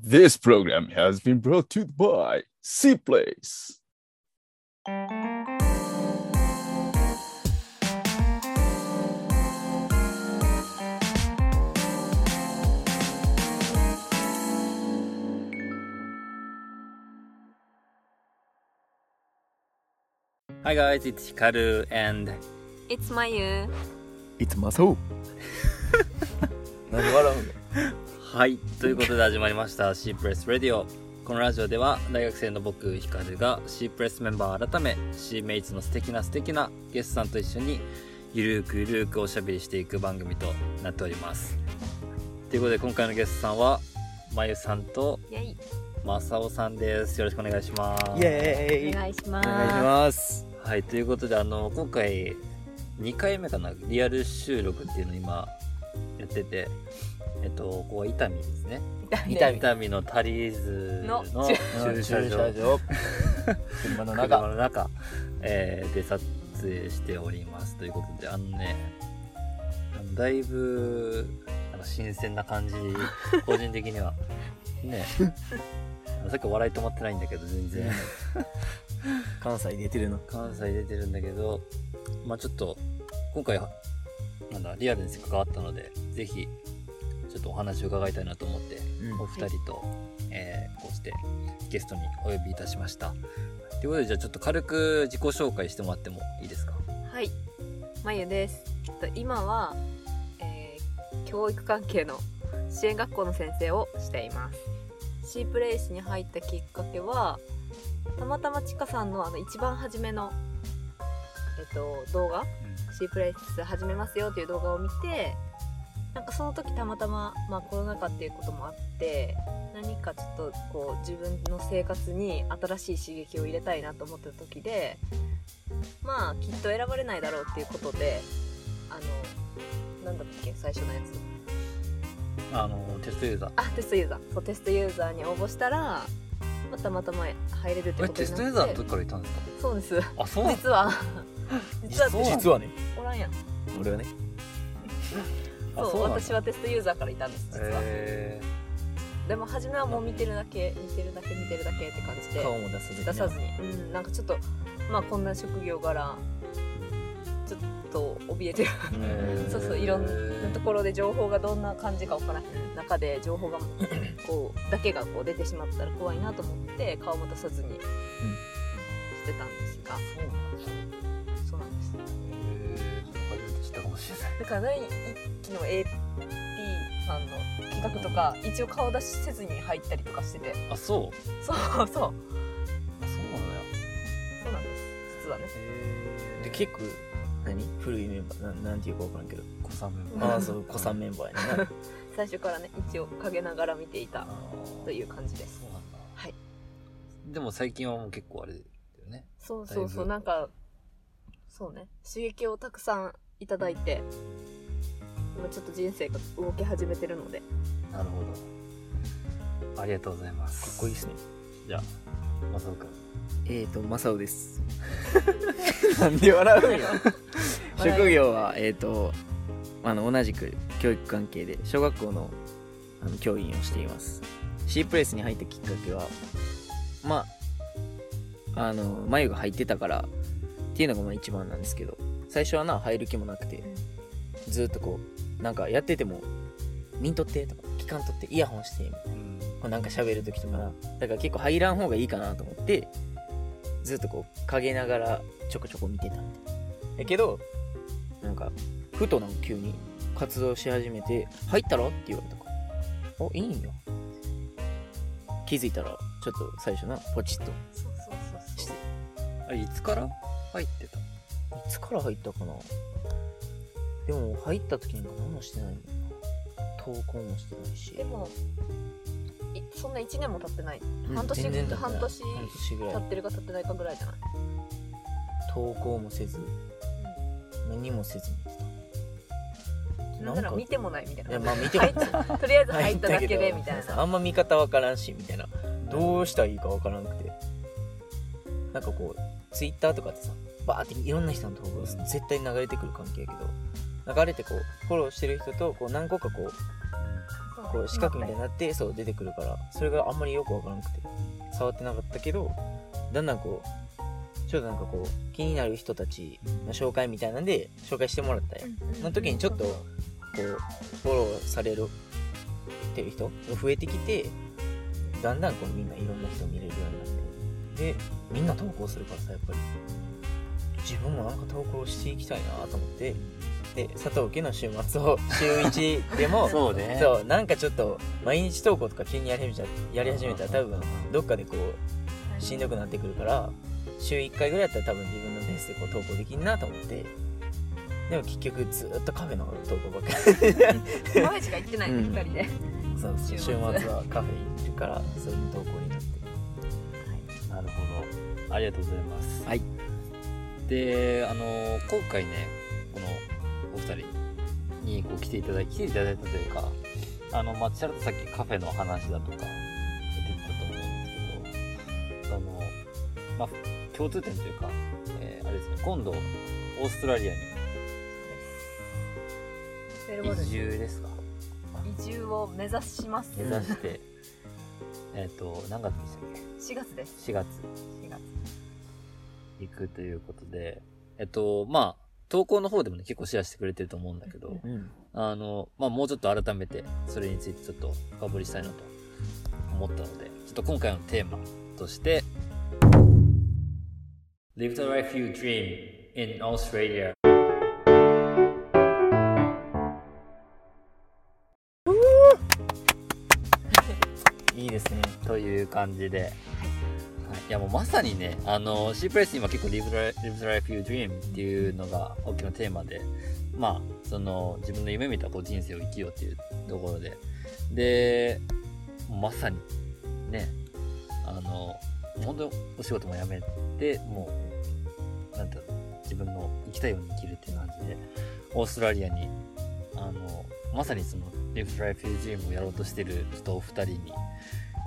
This program has been brought to you by C Place. はい、guys, it's Hikaru and It's Mayu. いつまそう何で笑うの はい、ということで始まりました C プレス Radio このラジオでは大学生の僕ヒカルが C プレスメンバー改め C メイツの素敵な素敵なゲストさんと一緒にゆるーくゆるーくおしゃべりしていく番組となっております。ということで今回のゲストさんはまゆさんと。まさおさんです。よろしくお願いします。イエーイ。お願いしまおす。願いします。はい、ということで、あの、今回、2回目かな、リアル収録っていうのを今、やってて、えっと、ここは伊丹ですね。痛伊丹伊丹のタリーズのの駐車場、車の車中の中、えーで撮影しております。ということで、あのね、あのだいぶ、なんか新鮮な感じ、個人的には。ね、さっき笑い止まってないんだけど、全然。関西出てるの関西出てるんだけど、まあちょっと、今回、なんだ、リアルに関わったので、ぜひ、ちょっとお話を伺いたいなと思って、お二人と、えーこうしてゲストにお呼びいたしました。ということで、じゃあちょっと軽く自己紹介してもらってもいいですか？はい。Mayu です。えっと今は、えー教育関係の支援学校の先生をしています。C プレイスに入ったきっかけは、たまたまちかさんのあの一番初めの、えっと、動画 C プレイス始めますよという動画を見てなんかその時たまたま、まあ、コロナ禍っていうこともあって何かちょっとこう自分の生活に新しい刺激を入れたいなと思った時でまあきっと選ばれないだろうっていうことであのなんだったっけ最初のやつ。あの、テストユーザー。あテストユーザー。そうテストユーザーに応募したら、まあ、たまたま入れるってえ、ことになって。テストユーザーの時からいたんですか？そうです。あ、そう実は。実は実はね。おらんやん。俺はねそう私はテストユーザーからいたんです実は、えでも初めはもう見てるだけ見てるだけ見てるだけって感じで顔も出さずに出さずに、うん、なんかちょっとまあこんな職業柄ちょっと怯えてる。ー。そうそういろんなところで情報がどんな感じかわからない中で情報がこうだけがこう出てしまったら怖いなと思って顔も出さずにしてたんですが、そうなんですね。だから第一期の AP さんの企画とか一応顔出しせずに入ったりとかしてて。あ、そう？そうそう。そうあ、そうなのよ。そうなんです。実はね。で結構何？古いメンバーなんなんていうか分からんけど。子さんメンうんバー。ああそう子さんメンバーやね。最初からね一応陰ながら見ていたという感じです。そうなんだ。はい。でも最近はもう結構あれだよね。そうそうそうなんかそうね。刺激をたくさんいただいて今ちょっと人生が動き始めてるので。なるほど。ありがとうございます。かっこいいっすね。じゃあ、まさおくん。えーとマサオです。なんで笑うんよ。職業はえーとあの同じく教育関係で小学校のあの教員をしています。C プレスに入ったきっかけはまああの眉が入ってたからっていうのがまあ一番なんですけど最初はな入る気もなくてずっとこうなんかやってても「見んとって」とか「聞かんとってイヤホンして」みたいなうん。こうなんか喋る時とかなだから結構入らん方がいいかなと思ってずっとこう陰ながらちょこちょこ見てた。みたいなやけどなんかふとなんか急に活動し始めて「入ったら?」って言われたから「おいいんよ」気づいたらちょっと最初なポチッとそうそうそうして。あ、いつから？入ってたいつから入ったかな？でも入った時なんか何もしてない。んだよな投稿もしてないし。でもいそんな1年も経ってない。うん半年全然経ってない。半年半年ぐらい。経ってるか経ってないかぐらいじゃない、投稿もせず。何もせずにやってた。なんなら見てもないみたいな。いやまあ見ても入っとりあえず入っただけでみたいな。あんま見方わからんしみたいな。どうしたらいいかわからなくて。なんかこうツイッターとかってさバーっていろんな人の投稿が絶対流れてくる関係やけど流れてこうフォローしてる人とこう何個かこうこう四角みたいになってそう出てくるからそれがあんまりよくわからなくて触ってなかったけどだんだんこうちょっとなんかこう気になる人たちの紹介みたいなんで紹介してもらったよその時にちょっとこうフォローされるってる人が増えてきてだんだんこうみんないろんな人見れるようになってでみんな投稿するからさやっぱり自分もなんか投稿していきたいなと思ってで佐藤家の週末を 週1でも そうね。そうなんかちょっと毎日投稿とか急にやり始めたやり始めたら多分どっかでこうしんどくなってくるから週1回ぐらいやったら多分自分のペースでこう投稿できんなと思ってでも結局ずっとカフェの投稿ばっかり。マメしか行ってないね、うん。二人で。そう週週末末はカフェ行ってるからそういう投稿になってなるほど。ありがとうございます。はいであの今回ねこのお二人にこう来ていただい来ていただいたというかあのまあちらっとさっきカフェの話だとか出てたと思うんですけどそのまあ共通点というか、えーあれですね今度オーストラリアに移住ですか？移住を目指します。目指してえっと何月でしたっ4月です。け4月4月行くということでえっとまあ投稿の方でもね結構シェアしてくれてると思うんだけど、うん。あの、まあ、もうちょっと改めて、それについてちょっと深掘りしたいなと思ったので、ちょっと今回のテーマとして、Live the life you dream in Australia. いいですねという感じで、はい、いやもうまさにね、あの、シープレス今結構 Live the life- Live you dream っていうのが大きなテーマで、まあ、その自分の夢見たこう人生を生きようっていうところで、で、まさにね、あの、本当お仕事も辞めて、もう、なんていうの、自分の生きたいように生きるっていう感じで、オーストラリアに、あの、まさにその、Live the Life You Dream をやろうとしてるちょっとお二人に、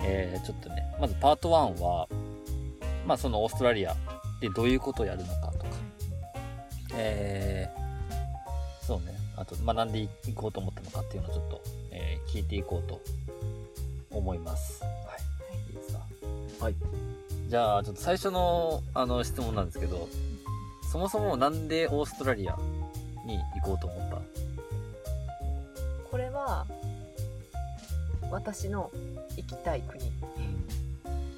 えーちょっとね、まずパート1は、まあそのオーストラリアでどういうことをやるのかとか、えーそうね、あと、まあなんで行こうと思ったのかっていうのをちょっと、えー聞いていこうと思います。はい。いいですか？はい。じゃあ、ちょっと最初の、あの、質問なんですけど、そもそもなんでオーストラリアに行こうと思った？これは私の行きたい国。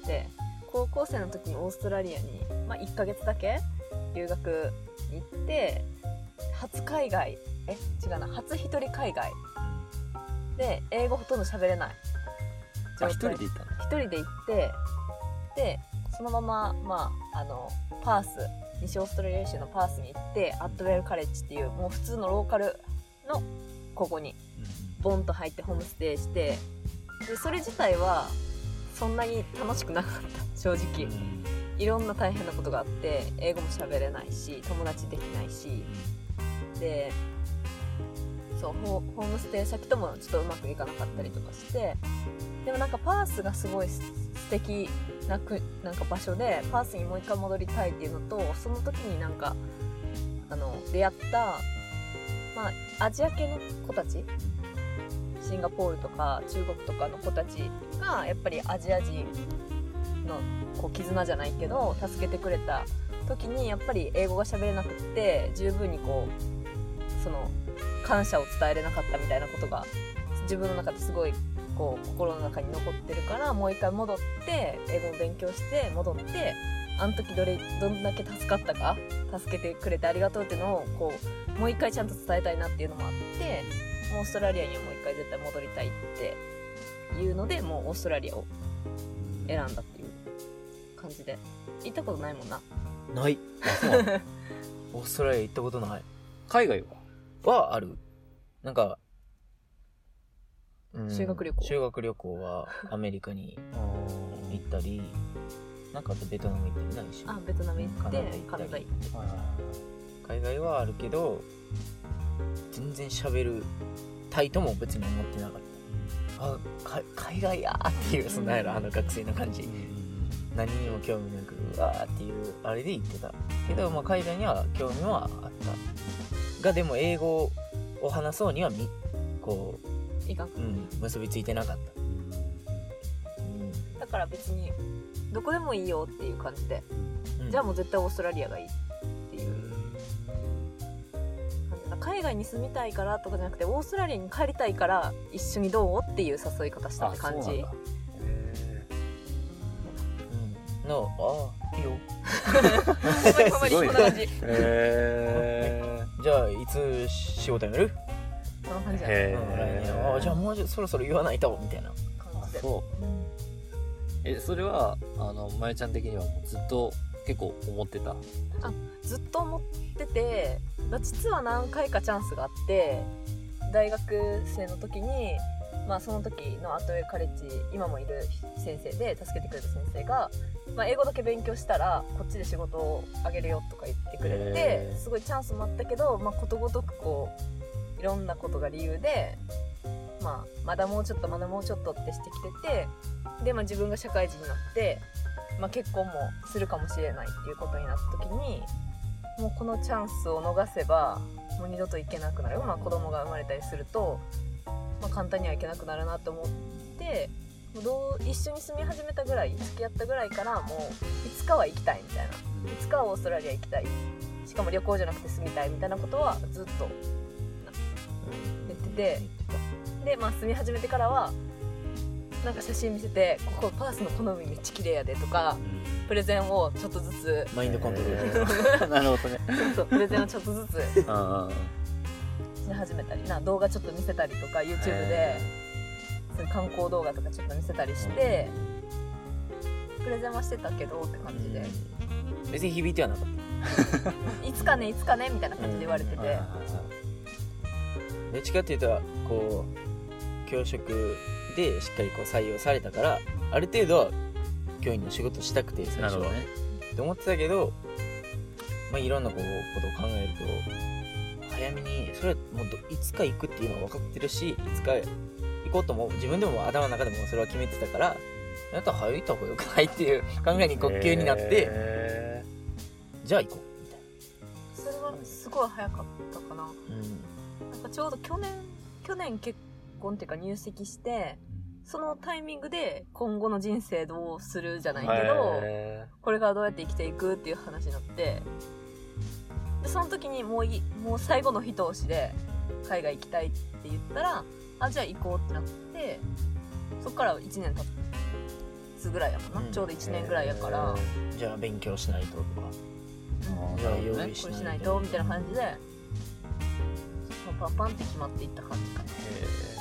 で高校生の時にオーストラリアに、まあ、1ヶ月だけ留学に行って初海外え違うな初一人海外。で英語ほとんど喋れない。あ、一人で行ったの？一人で行ってでそのまま、まあ、あのパース西オーストラリア州のパースに行ってアットウェルカレッジっていうもう普通のローカルのここにボンと入ってホームステイしてでそれ自体はそんなに楽しくなかった。正直。うん。いろんな大変なことがあって英語も喋れないし友達できないし。でそうホホームステイ先ともちょっとうまくいかなかったりとかして。でもなんかパースがすごいす素敵なくなんか場所でパースにもう一回戻りたいっていうのとその時になんかあの出会った、まあ、アジア系の子たちシンガポールとか中国とかの子たちがやっぱりアジア人のこう絆じゃないけど助けてくれた時にやっぱり英語が喋れなくって十分にこうその感謝を伝えれなかったみたいなことが自分の中ですごいこう心の中に残ってるからもう一回戻って英語を勉強して戻ってあの時どれどんだけ助かったか助けてくれてありがとうっていうのをこうもう一回ちゃんと伝えたいなっていうのもあってオーストラリアにはもう一回絶対戻りたいっていうのでもうオーストラリアを選んだっていう感じで。行ったことないもんな。ない。オーストラリア行ったことない。海外は？はある。なんか、うん。修学旅行。修学旅行はアメリカに行ったりなんかあとベトナム行ったりないしあベトナム行ってカナダ行って。海外はあるけど全然喋るたいとも別に思ってなかった。あか海外やーっていうそんなんやろあの学生の感じ。何にも興味なくうわーっていうあれで言ってた。けど、まあ、海外には興味はあった。がでも英語を話そうにはみこううん、結びついてなかった、だから別にどこでもいいよっていう感じで、うん。じゃあもう絶対オーストラリアがいい。って海外に住みたいからとかじゃなくてオーストラリアに帰りたいから一緒にどうっていう誘い方したって感じ。うん。のああいいよ。すごいこんな感じへじゃあいつ仕事辞める、そんな感じや。ねへうん。来年あじゃあもうちょそろそろ言わないとみたいな。感じで。そう。えそれはあのまゆちゃん的にはもうずっと結構思ってた？ずっと思っててだ実は何回かチャンスがあって大学生の時にまあその時のアトエカレッジ今もいる先生で助けてくれた先生が、まあ、英語だけ勉強したらこっちで仕事をあげるよとか言ってくれへてー。すごいチャンスもあったけど、まあ、ことごとくこういろんなことが理由で、まあ、まだもうちょっとまだもうちょっとってしてきててで、まあ、自分が社会人になって、まあ、結婚もするかもしれないっていうことになった時にもうこのチャンスを逃せばもう二度と行けなくなる、まあ、子供が生まれたりすると、まあ、簡単には行けなくなるなと思ってもうどう一緒に住み始めたぐらい付き合ったぐらいからもういつかは行きたいみたいな。いつかはオーストラリア行きたい。しかも旅行じゃなくて住みたいみたいなことはずっと言ってて。で、まあ、住み始めてからはなんか写真見せて「ここパースの好みめっちゃ綺麗やで」とかプレゼンをちょっとずつ。マインドコントロール。なるほどね。そうプレゼンをちょっとずつ。あし始めたりな動画ちょっと見せたりとか YouTube でそういう観光動画とかちょっと見せたりしてプレゼンはしてたけどって感じで。別に響いてはなかった。いつかねいつかねみたいな感じで言われてあてどっちかっていうとこう教職でしっかりこう採用されたからある程度は教員の仕事したくて最初は。ね。って思ってたけど、まあ、いろんなこうことを考えると早めにそれはもうどいつか行くっていうのは分かってるしいつか行こうとも自分でも頭の中でもそれは決めてたからあとは早いった方がよくないっていう考えに呼吸になって、へじゃあ行こうみたいそれはすごい早かったかな。な、うん。なんかちょうど去年去年結婚っていうか入籍してそのタイミングで今後の人生どうするじゃないけど、へこれからどうやって生きていくっていう話になってでその時にもういもう最後の一押しで海外行きたいって言ったらあじゃあ行こうってなってそっから1年経つぐらいやもんな、うん。ちょうど1年ぐらいやから、じゃあ勉強しないととか。ーじゃあ用意しないと。みたいな感じで、まあ、パンパンって決まっていった感じかな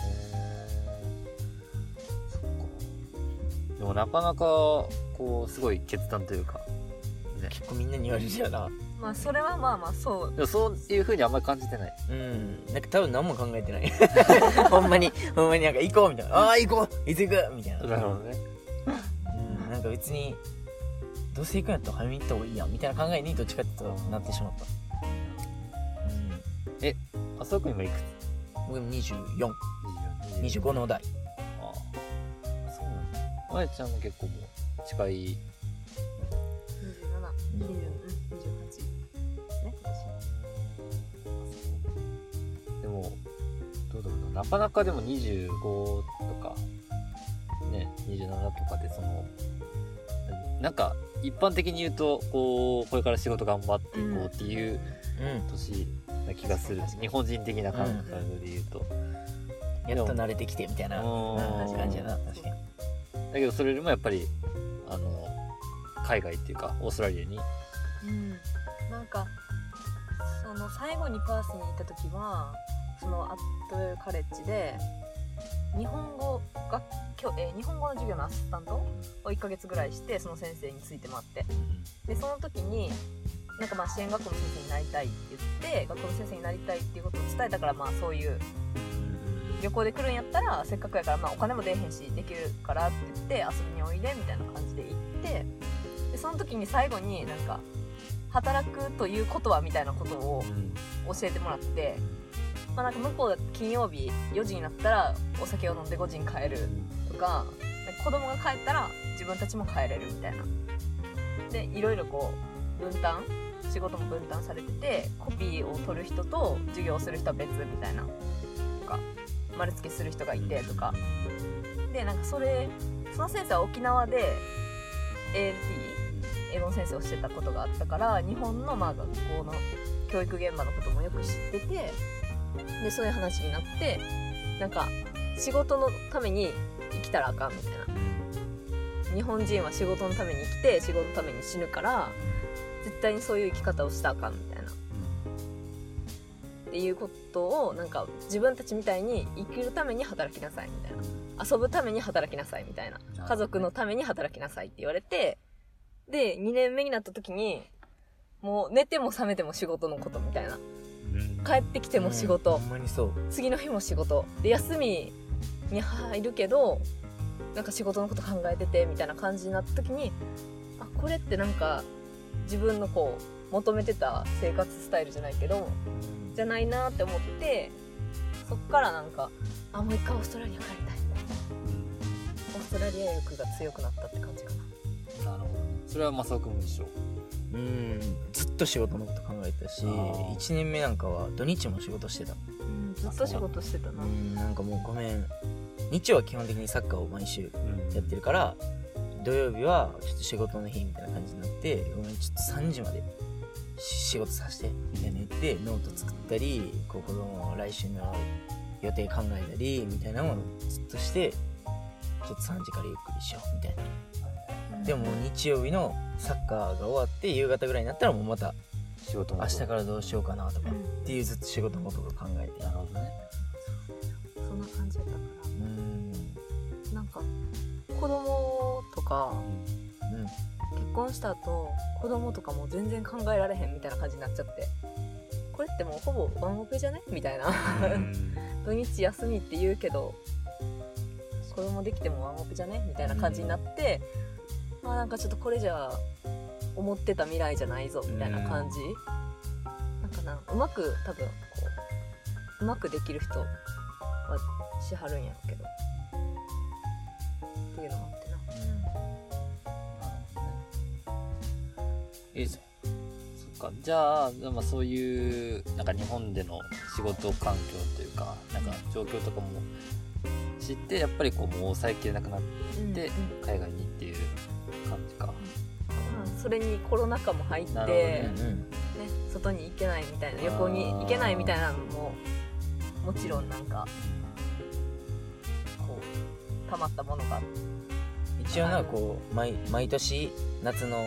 もなかなかこうすごい決断というか。ね。結構みんなに言われるよな。まあそれはまあまあそう。でもそういうふうにあんまり感じてない。うん。なんか多分何も考えてない。ほんまにほんまになんか行こうみたいな。ああー行こう。いつ行くみたいな。なるほどね。うん。なんか別にどうせ行くんやったら早めに行った方がいいやん。みたいな考えにどっちかってなってしまった。あそこ今いくつ僕も2425 24の代なんだまやちゃんも結構もう近い27、27、28ねでもどうだろうななかなかでも25とかね27とかでそのなんか一般的に言うとこうこれから仕事頑張っていこうっていう年な気がする、日本人的な感覚で言うと、やっと慣れてきてみたいな感じやな確かにだけどそれよりもやっぱりあの海外っていうかオーストラリアに。うん、なんかその最後にパースに行った時はそのアットウェルカレッジで日本語学教、えー日本語の授業のアシスタントを1ヶ月ぐらいしてその先生についてもらって。でその時になんかまあ支援学校の先生になりたいって言って学校の先生になりたいっていうことを伝えたからまあそういう旅行で来るんやったらせっかくやから、まあ、お金も出えへんしできるからって言って遊びにおいでみたいな感じで行ってでその時に最後になんか働くということはみたいなことを教えてもらって、まあ、なんか向こうだと金曜日4時になったらお酒を飲んで5時に帰るとかか子供が帰ったら自分たちも帰れるみたいな。でいろいろこう分担仕事も分担されててコピーを取る人と授業をする人は別みたいな。とか丸付けする人がいてとか。でなんかそれその先生は沖縄で ALT 英語の先生をしてたことがあったから日本のまあ学校の教育現場のこともよく知っててでそういう話になってなんか仕事のために生きたらあかんみたいな。日本人は仕事のために生きて仕事のために死ぬから絶対にそういう生き方をしたらあかんみっていうことをなんか自分たちみたいに生きるために働きなさいみたいな。遊ぶために働きなさいみたいな。家族のために働きなさいって言われて。で2年目になった時にもう寝ても覚めても仕事のことみたいな。うん。帰ってきても仕事、次の日も仕事。で休みに入るけどなんか仕事のこと考えててみたいな感じになった時にあこれってなんか自分のこう求めてた生活スタイルじゃないけどじゃないなって思ってそっからなんかあもう一回オーストラリア帰りたいみたいな。オーストラリア欲が強くなったって感じかな。なるほど。ねそれは正雄君も一緒。うんずっと仕事のこと考えてたしあー。1年目なんかは土日も仕事してた。うんずっと仕事してたな。うんなんかもうごめん。日曜は基本的にサッカーを毎週やってるから土曜日はちょっと仕事の日みたいな感じになってごめんちょっと3時までし仕事させてみたいな言ってノート作ったりこう子供の来週の予定考えたりみたいなのをずっとしてちょっと3時からゆっくりしようみたいな。でももう日曜日のサッカーが終わって夕方ぐらいになったらもうまた仕事の明日かららどうしようかなとかうん。っていうずっと仕事のことを考えて。なるほどね。そんな感じだったかうん。らなんか子供とかうん。結婚した後子供とかも全然考えられへんみたいな感じになっちゃって。これってもうほぼワンオペじゃねみたいな。土日休みって言うけど子供できてもワンオペじゃねみたいな感じになって、まあなんかちょっとこれじゃ思ってた未来じゃないぞみたいな感じ、なんかなうまく多分こううまくできる人はしはるんやろうけど。っていうのもあってないいじゃんそっか。じゃあでもそういうなんか日本での仕事環境というかなんか状況とかも知ってやっぱりこうもう抑えきれなくなってうんうん。海外にっていう感じか。まあそれにコロナ禍も入って、ねね。うん外に行けないみたいな旅行に行けないみたいなのももちろんなんかこう溜まったものが一応なこう毎毎年夏の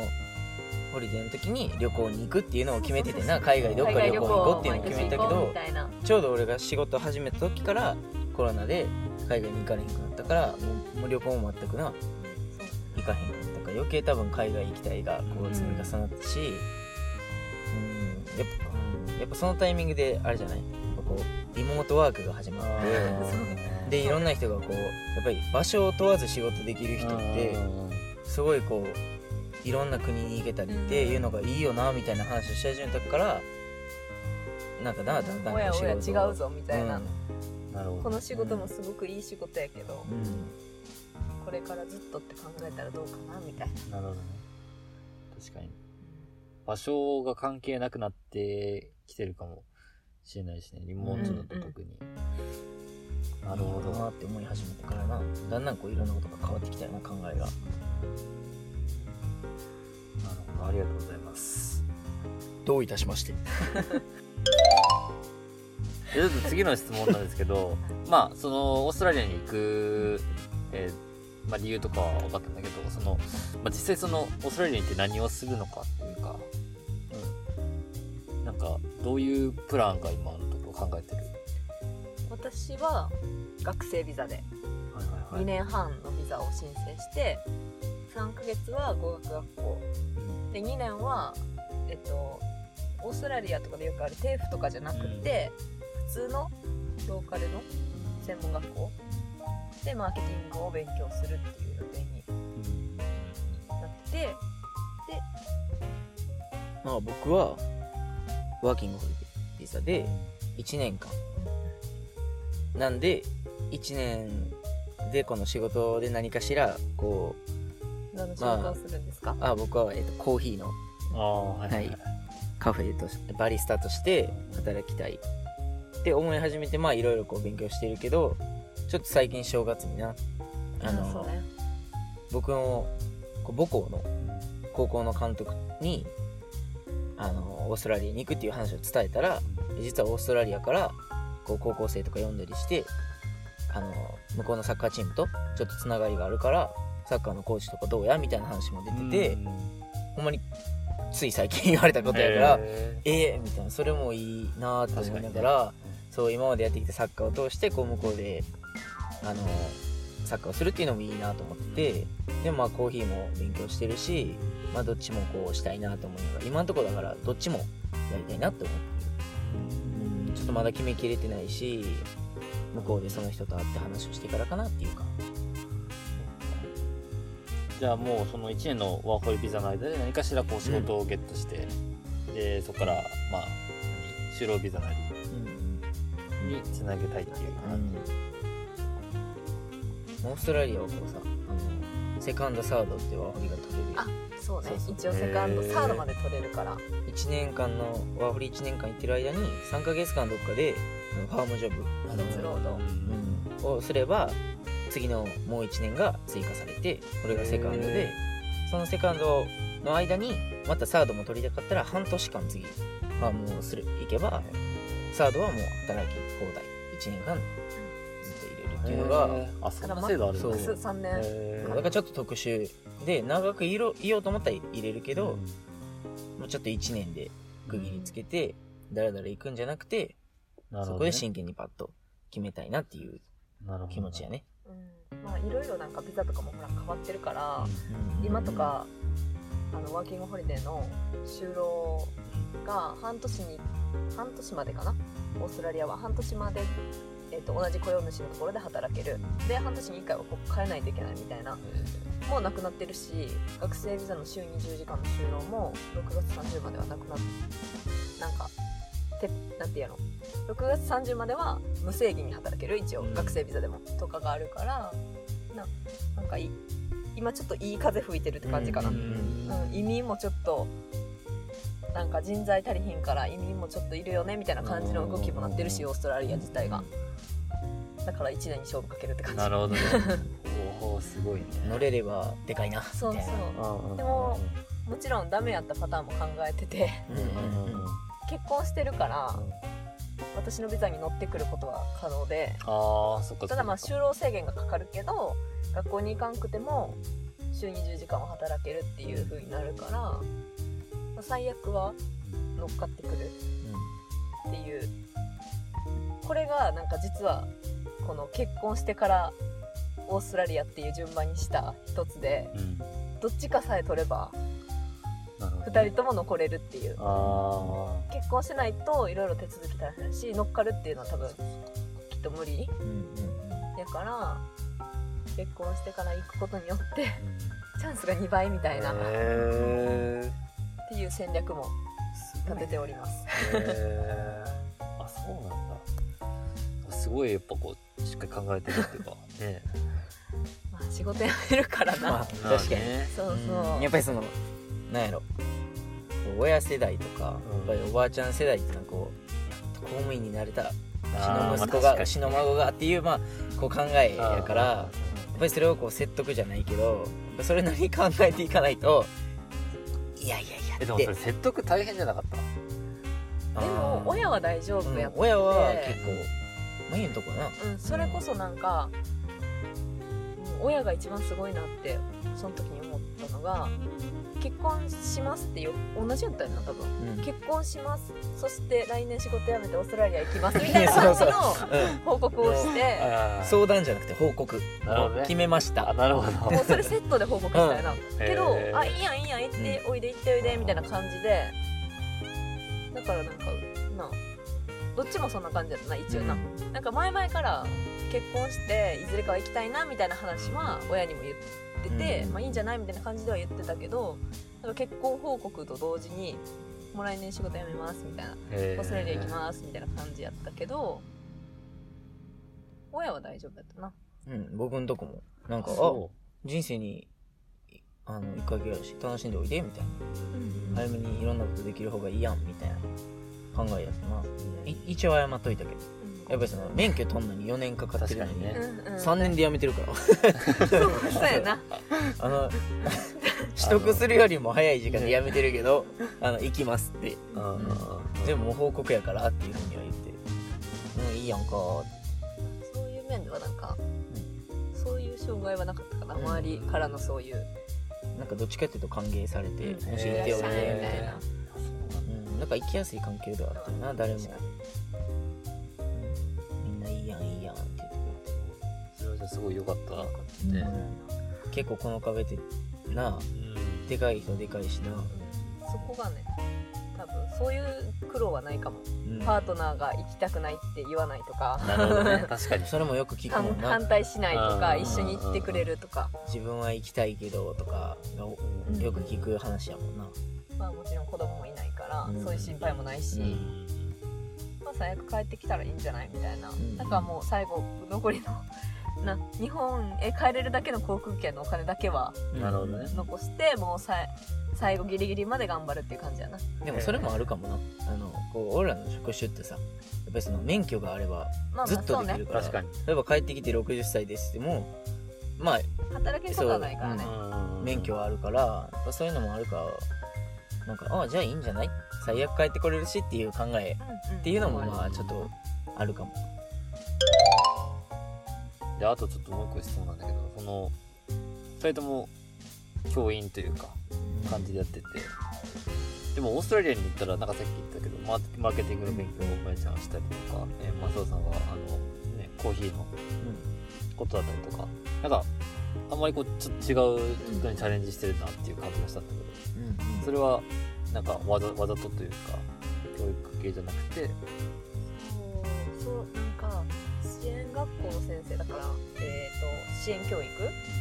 ホリデーの時に旅行に行くっていうのを決めててな海外どっか旅行に行こうっていうのを決めたけどちょうど俺が仕事始めた時からコロナで海外に行かれへんくなったからもう旅行も全くな行かへんくなったから余計多分海外行きたいがこう積み重なったしうんやっぱうんやっぱそのタイミングであれじゃない？やっぱこうリモートワークが始まってでいろんな人がこうやっぱり場所を問わず仕事できる人ってすごいこういろんな国に行けたりっていうのがいいよなみたいな話をし始めたからなんかなだんだんおやおや違うぞみたいな、うん。なるほど。この仕事もすごくいい仕事やけど、うん。これからずっとって考えたらどうかなみたいな。なるほどね。確かに。場所が関係なくなってきてるかもしれないしね。リモートだと特に、なるほいいなどって思い始めてからな。だんだんこういろんなことが変わってきたよな考えがなるほどありがとうございます。どういたしまして。でちょっと次の質問なんですけど まあそのオーストラリアに行く、えーまあ、理由とかは分かったんだけどその、まあ、実際そのオーストラリアに行って何をするのかっていうか、うん、なんかどういうプランが今のところ考えてる？私は学生ビザではいはい2年半のビザを申請して3ヶ月は語学学校。で2年はえっとオーストラリアとかでよくあるテーフとかじゃなくて、普通のローカルの専門学校。でマーケティングを勉強するっていう予定になってでまあ僕はワーキングホリデービザで1年間。なんで1年でこの仕事で何かしらこ何の仕事をするんですか、うあ僕は、えっとコーヒーのああはいはいカフェとしてバリスタとして働きたい。って思い始めてまあいろいろこう勉強してるけどちょっと最近正月になあの、ね。僕のこう母校の高校の監督にあのオーストラリアに行くっていう話を伝えたら実はオーストラリアからこう高校生とか呼んだりしてあの向こうのサッカーチームとちょっとつながりがあるからサッカーのコーチとかどうや？みたいな話も出てて、ほんまについ最近言われたことやから、へえー、みたいな。それもいいなと思いながら、そう今までやってきたサッカーを通してこう向こうであのサッカーをするっていうのもいいなと思っててでもまあコーヒーも勉強してるし、まあ、どっちもこうしたいなと思いながら今のところだからどっちもやりたいなって思ってる。うんちょっとまだ決めきれてないし向こうでその人と会って話をしてからかなっていうか。じゃあもうその1年のワーホリビザの間で何かしらこう仕事をゲットして、でそこからまあ何就労ビザなりうんにつなげたいっていうかな、オーストラリアはこうさセカンドサードってワーホリが取れるあそうね。そうそう。一応セカンドサードまで取れるから。1年間のワーホリ1年間行ってる間に3ヶ月間どっかでファームジョブ、あの卒労働うん。をすれば次のもう1年が追加されてこれがセカンドでそのセカンドの間にまたサードも取りたかったら半年間次ファームをする行けばサードはもう働き放題1年間ずっと入れるっていうのが、あそんな制度あるんだ。そう。3年。だからちょっと特殊で長くいろいようと思ったら入れるけど、もうちょっと1年で区切りつけて、だらだら行くんじゃなくて、ね。こで真剣にパッと決めたいなっていうなるほど気持ちやね。うん。まあいろいろなんかビザとかもほら変わってるから、うん今とかあのワーキングホリデーの就労が半年に半年までかな？オーストラリアは。半年まで、えっと同じ雇用主のところで働ける。で半年に1回はこう変えないといけないみたいな。もうなくなってるし学生ビザの週20時間の就労も6月30まではなくなっなんかてなんていうの？6月30までは無制限に働ける一応うん。学生ビザでもとかがあるからななんかい今ちょっといい風吹いてるって感じかな、ううん。ん移民もちょっとなんか人材足りひんから移民もちょっといるよねみたいな感じの動きもなってるしオーストラリア自体が。だから1年に勝負かけるって感じ。なるほどね。おおすごいね。乗れればでかいな。そうそう。でももちろんダメやったパターンも考えてて。うんうんうん結婚してるから私のビザに乗ってくることは可能でああそっかただまあ就労制限がかかるけど学校に行かんくても週20時間は働けるっていう風になるから、まあ最悪は乗っかってくるっていう。これがなんか実はこの結婚してからオーストラリアっていう順番にした一つでうん。どっちかさえ取れば2人とも残れるっていう。あ結婚しないといろいろ手続き大変だし乗っかるっていうのは多分きっと無理うんうんやから結婚してから行くことによってあチャンスが2倍みたいな。っへていう戦略も立てております。えへー。あそうなんだ。すごいやっぱこうしっかり考えてるっていうか。ね。まあ仕事辞めるからな、まあ確かにね。そうそう、うん。やっぱりそのなんやろ親世代とか、うん。やっぱりおばあちゃん世代ってのはこう公務員になれたらうちの息子がうちの孫がっていうまあこう考えやからやっぱりそれをこう説得じゃないけどそれなりに考えていかないといやいやいやえでもそれ説得大変じゃなかった？でも親はは大丈夫やって、親は結構眉のとこな。うん、それこそなんか、うん親が一番すごいなってその時に思ったのが結婚しますってよ同じやったよな多分。うん。結婚します。そして来年仕事辞めてオーストラリア行きます みたいな感じのうん。報告をしてあ相談じゃなくて報告。なるほどね。決めました。あなるほど。もうそれセットで報告したよな、けどへー。あいいやんいいやん行って、おいで行っておいでみたいな感じで。だからなんかなどっちもそんな感じだったな一応な、なんか前々から結婚していずれかは行きたいなみたいな話は親にも言ってて、うん。まあいいんじゃないみたいな感じでは言ってたけど結婚報告と同時にもう来年仕事辞めますみたいなへオーストラリア行きますみたいな感じやったけど親は大丈夫やったな。うん僕のとこも。なんかあそ人生にあの一回きりやし楽しんでおいでみたいな。う早めにいろんなことできる方がいいやんみたいな考えやったな。い一応謝っといたけどやっぱりその免許取んのに4年かかってるのに確かにね。うんうん。3年で辞めてるから。そうやな。あの取得するよりも早い時間で辞めてるけどあの行きますって。うんうんうんでももう報告やからっていうふうには言って。うんいいやんか。そういう面ではなんか、そういう障害はなかったかな、うん。周りからのそういう、なんかどっちかっていうと歓迎されて、うん。もし行ってよねみたいみたいなな、うん、なんか行きやすい環境ではあったよな誰も、うん、すごい良かったくれて、ねうん。結構この壁ってなでかい人でかいしな、そこがね多分そういう苦労はないかも、うん。パートナーが行きたくないって言わないとか。なるほどね。確かに。それもよく聞く反もんな。反対しないとかうん。一緒に行ってくれるとか。自分は行きたいけどとかん。よく聞く話やもんな、まあもちろん子供もいないから、うん。そういう心配もないし、うん。まあ最悪帰ってきたらいいんじゃないみたいな、ん。だからもう最後残りのな日本へ帰れるだけの航空券のお金だけはなるほどね。残してもうさ最後ギリギリまで頑張るっていう感じやな。でもそれもあるかもな。あのこう俺らの職種ってさやっぱりその免許があればまあずっとできるから、確かに。例えば帰ってきて60歳ですってもまあ働けることはないからね。うん。免許はあるからやっぱそういうのもあるからなんかああじゃあいいんじゃない？最悪帰ってこれるしっていう考えっていうのもまあちょっとあるかもであとちょっともう一個質問なんだけどその2人とも教員というか感じでやってて。でもオーストラリアに行ったらなんかさっき言ったけどマーマーケティングの勉強をまゆちゃんはしたりとか、えー、松尾さんはあの、ね、コーヒーのことだったりとか。なんかあんまりこうちょっと違うことにチャレンジしてるなっていう感じがしたんだけうんどそれはなんかわざわざとというか教育系じゃなくて。そうそうなんか学校の先生だから、えー、と支援教育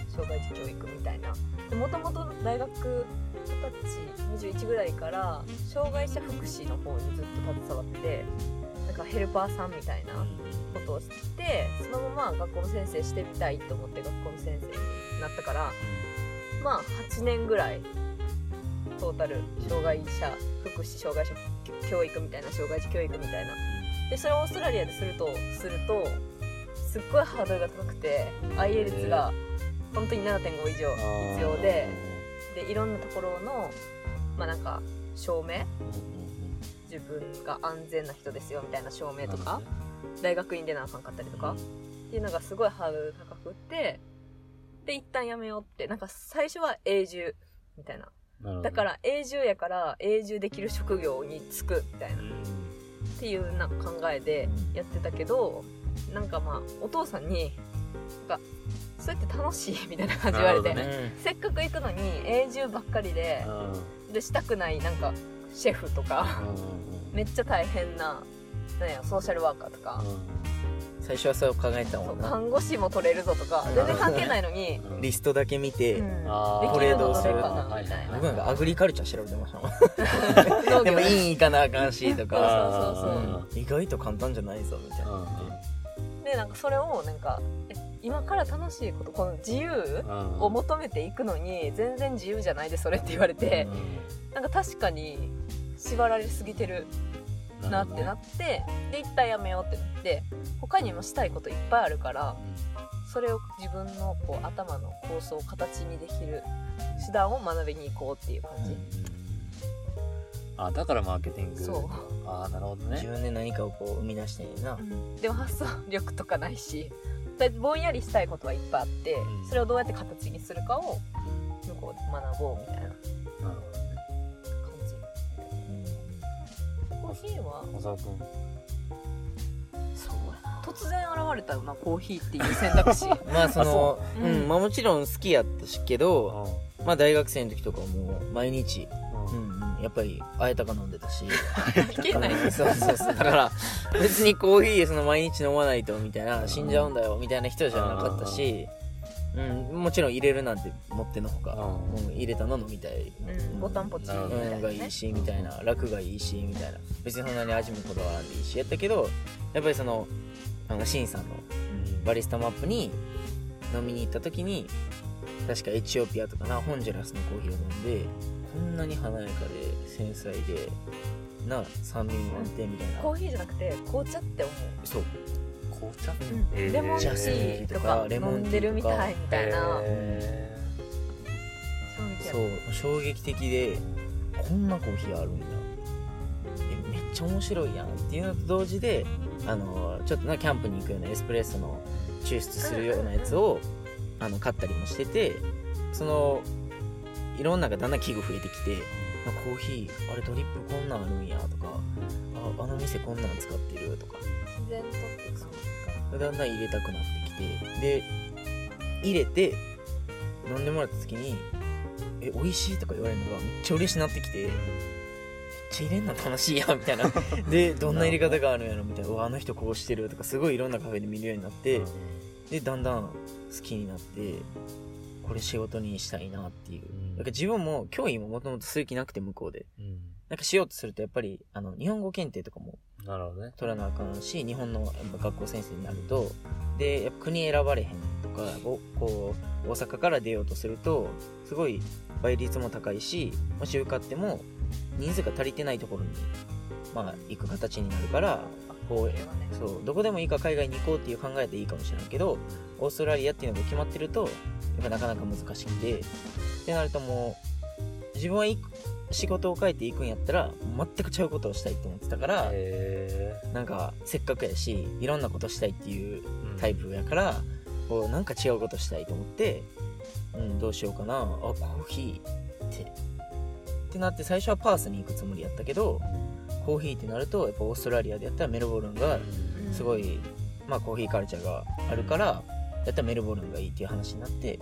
障害児教育みたいな。もともと大学二十歳21ぐらいから障害者福祉の方にずっと携わってなんかヘルパーさんみたいなことをしてそのまま学校の先生してみたいと思って学校の先生になったからまあ8年ぐらいトータル障害者福祉障害者教育みたいな障害児教育みたいな。でそれをオーストラリアでするとするとすっごいハードルが高くて IELTS が本当に7.5以上必要ででいろんなところのまあなんか証明？自分が安全な人ですよみたいな証明とか？大学院でなあかんかったりとか？っていうのがすごいハードル高くってで一旦やめようって。なんか最初は永住みたいな。だから永住やから永住できる職業に就くみたいな。っていうな考えでやってたけどなんかまあお父さんになんかそれって楽しいみたいな感じ言われて、なるほどせっかく行くのに永住ばっかりででしたくないなんかシェフとかめっちゃ大変ななんやソーシャルワーカーとか、最初はそう考えたもんな。看護師も取れるぞとか全然関係ないのに、リストだけ見て、うん。あー。できる。のこれどうする僕なんかアグリカルチャー調べてましたもん。でもいい行かなあかんしとか。そうそうそうう。ん意外と簡単じゃないぞみたいなでなんかそれをなんかえ今から楽しいことこの自由を求めていくのに全然自由じゃないでそれって言われて、なんか確かに縛られすぎてるなってなってで一旦やめようってなって他にもしたいこといっぱいあるからそれを自分のこう頭の構想を形にできる手段を学びに行こうっていう感じ、あだからマーケティング。そう。ああなるほどね。自分で何かをこう生み出してんやな。でも発想力とかないしぼんやりしたいことはいっぱいあって、うん。それをどうやって形にするかを向こうで学ぼうみたいな。感なるほどね。じ。コーヒーは？小沢君そうやな。突然現れたよなコーヒーっていう選択肢。まあそのあそう。うん。うんまあもちろん好きやったしけどまあ大学生の時とかも毎日うんうん。やっぱりあえたか飲んでたし。いけないうんそうそうそう。だから別にコーヒーその毎日飲まないとみたいな死んじゃうんだよみたいな人じゃなかったし。うん。もちろん入れるなんて持ってのほかうん。うん入れたの飲みたい。うん。ボタンポチがいいしみたいな楽がいいしみたいな。別にそんなに味もこだわらんでいいしやったけどやっぱりそのあのシンさんのバリスタマップに飲みに行った時に確かエチオピアとかなホンジュラスのコーヒーを飲んでこんなに華やかで繊細でな酸味満点みたいな。コーヒーじゃなくて紅茶って思う。そう。紅茶うん。レモンティーとか飲んでるみたいみたいなそう衝撃的でこんなコーヒーあるんや。えめっちゃ面白いやんっていうのと同時であのちょっとなキャンプに行くようなエスプレッソの抽出するようなやつをあの買ったりもしててそのいろんながだんだん器具増えてきてあコーヒーあれドリップこんなんあるんやとかああの店こんなん使ってるとか。自然とってだんだん入れたくなってきてで入れて飲んでもらった時に「え美味しい?」とか言われるのがめっちゃ嬉しくなってきてめっちゃ入れんの楽しいやんみたいな。でどんな入れ方があるんやろみたいな。うわあの人こうしてるとかすごいいろんなカフェで見るようになってでだんだん好きになってこれ仕事にしたいなっていう。うん。だから自分も教員ももともとする気なくて向こうで。うん。なんかしようとするとやっぱりあの日本語検定とかもなるほどね。取らなあかんし日本のやっぱ学校先生になるとでやっぱ国選ばれへんとかおこう大阪から出ようとするとすごい倍率も高いしもし受かっても人数が足りてないところに、まあ、行く形になるからこうこれはね。そう。どこでもいいか海外に行こうっていう考えでいいかもしれないけどオーストラリアっていうのが決まってるとやっぱなかなか難しくて。ってなるともう自分は仕事を変えていくんやったら全く違うことをしたいと思ってたから、へなんかせっかくやしいろんなことしたいっていうータイプやから、こうなんか違うことしたいと思って、うん、どうしようかな。あコーヒーって。ってなって最初はパースに行くつもりやったけどコーヒーってなるとやっぱオーストラリアでやったらメルボルンがすごい、まあ、コーヒーカルチャーがあるからやったらメルボルンがいいっていう話になって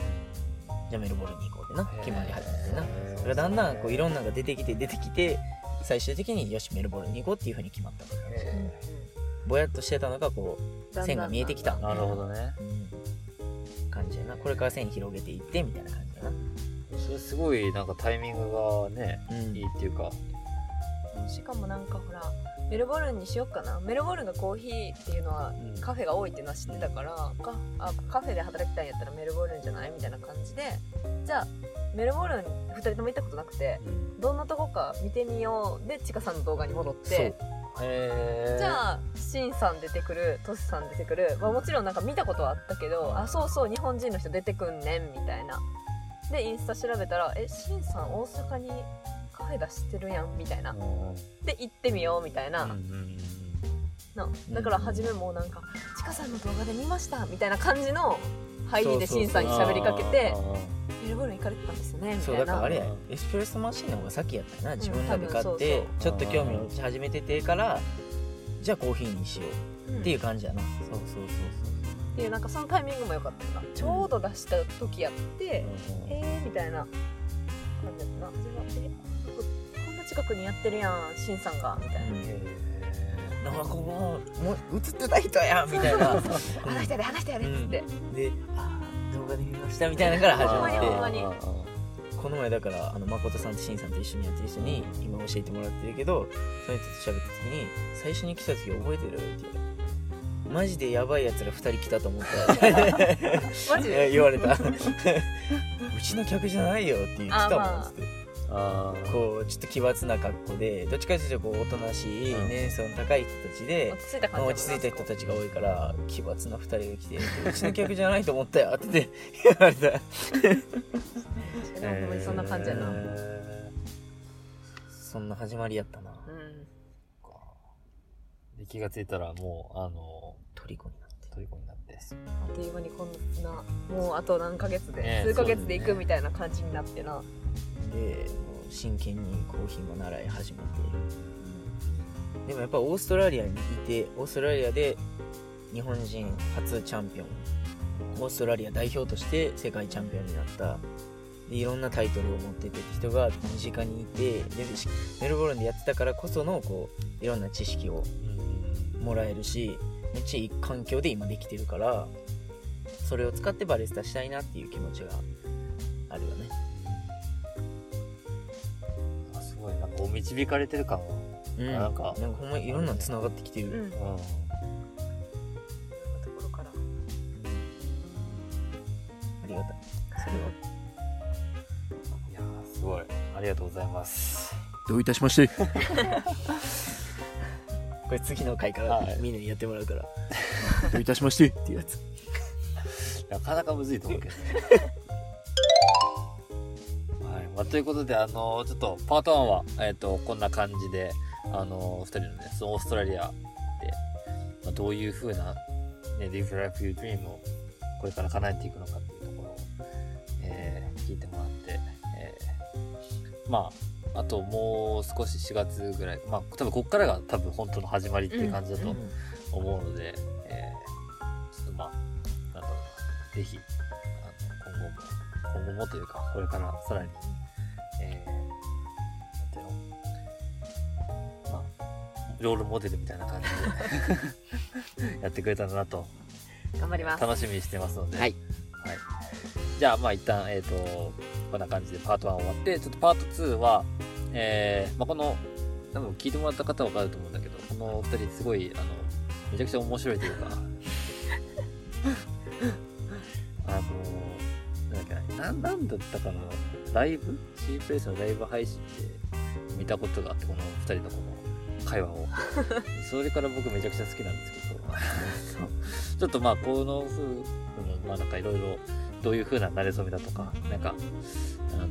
じゃあメルボルンに行こうってな決まり始めてな。だからだんだんこういろんなのが出てきて出てきて最終的によしメルボルンに行こうっていうふうに決まったへぼやっとしてたのがこう線が見えてきた。ーなるほどね。うん。感じやな。これから線広げていってみたいな感じやな。それすごいなんかタイミングがねうん。いいっていうかしかもなんかほらメルボルンにしよっかな。メルボルンがコーヒーっていうのはうん。カフェが多いっていうのは知ってたから、かあカフェで働きたいんやったらメルボルンじゃないみたいな感じで。じゃあメルボルン2人とも行ったことなくてどんなとこか見てみよう。でちかさんの動画に戻って。へえじゃあシンさん出てくるトシさん出てくる、まあ、もちろんなんか見たことはあったけどあそうそう日本人の人出てくんねんみたいな。でインスタ調べたら「えシンさん大阪にカフしてるやん」みたいな。で行ってみようみたいな、うんうんうんなだから初めもうなんか「ちかさんの動画で見ました」みたいな感じの入りでそうそうそう。シンさんに喋りかけてあー「メルボルン行かれてたんですよね」みたそういなだからあれやエスプレッソマシンの方が先やったよな自分らで買ってそうちょっと興味を持ち始めててからじゃあコーヒーにしよううんっていう感じやな、そうそうっていうなんかそのタイミングも良かったよな。ちょうど出した時やって、うんえーみたいな感じだったな。自分はえここんな近くにやってるやんしんさんがみたいな、なんかこうもう映ってた人やみたいな。話してやで話してやでっつって、であー動画で見ましたみたいなのから始まって。ほんまにー。この前だからあの誠さんとしんさんと一緒にやってる人に今教えてもらってるけどその人と喋った時に「最初に来た時覚えてる?」って言われてマジでやばいやつら2人来たと思った。マジで？言われた。うちの客じゃないよって言ってたもんあまあ。つってこうちょっと奇抜な格好でどっちかというとこうおとなしいうん。年層の高い人たちで落ち着いた感じ落ち着いた人たちが多いから奇抜な2人が来て「うちの客じゃないと思ったよ」って言われた。でもほんまにそんな感じやな、へそんな始まりやったな。うん。ーで気がついたらもうあの虜になって。虜になって。あっという間にこんなもうあと何ヶ月で、ね数ヶ月で行くみたいな感じになってな、でもう真剣にコーヒーも習い始めて。でもやっぱオーストラリアにいてオーストラリアで日本人初チャンピオン。オーストラリア代表として世界チャンピオンになった。でいろんなタイトルを持ってて人が身近にいてでメルボルンでやってたからこそのこういろんな知識をもらえるしめっちゃいい環境で今できてるからそれを使ってバリスタしたいなっていう気持ちがあるよね。すごいなんかお導かれてる感はうん。なんか。なんかほんまいろんなの繋がってきてる、うん、うん。ところから。ありがたい。それは。いやーすごい。ありがとうございます。どういたしまして。これ次の回からはい。みんなにやってもらうから。どういたしまして。っていうやつ。なかなかむずいと思うけどね。はい。まあ、ということで、あのちょっと、パート1は、えっ、と、こんな感じで、あの二人のね、そのオーストラリアで、まあ、どういう風な、ね、Live Life You Dream をこれから叶えていくのかっていうところを、えー聞いてもらって、えーまあ、あともう少し4月ぐらい、まあ、多分こっからが多分本当の始まりっていう感じだと思うので、えーちょっとまあ、なんだろうな、ぜひ、あの、今後も、今後もというか、これからさらに、ロールモデルみたいな感じで、やってくれたらなと、頑張ります楽しみにしてますので、はい。はい。じゃあ、まあ一旦、えっ、と、こんな感じでパート1終わって、ちょっとパート2は、えー、まあこの、多分聞いてもらった方はわかると思うんだけど、この二人すごい、あの、めちゃくちゃ面白いというか、あの、なんだっけな、ななんだったかな、ライブ ?C プレイスのライブ配信で見たことがあって、この二人のこの会話を。それから僕めちゃくちゃ好きなんですけど、ちょっとまあ、この風の、まあなんかいろいろ、どういう風な慣れ初めだとか、なんか、あの、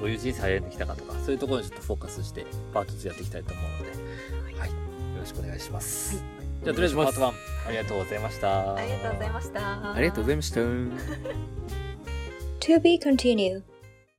どういう人生歩んできたかとか、そういうところにちょっとフォーカスして、パート2やっていきたいと思うので、はい。よろしくお願いします。じゃあ、とりあえずパート1、ありがとうございました。ありがとうございました ありがとうございました。To be continued.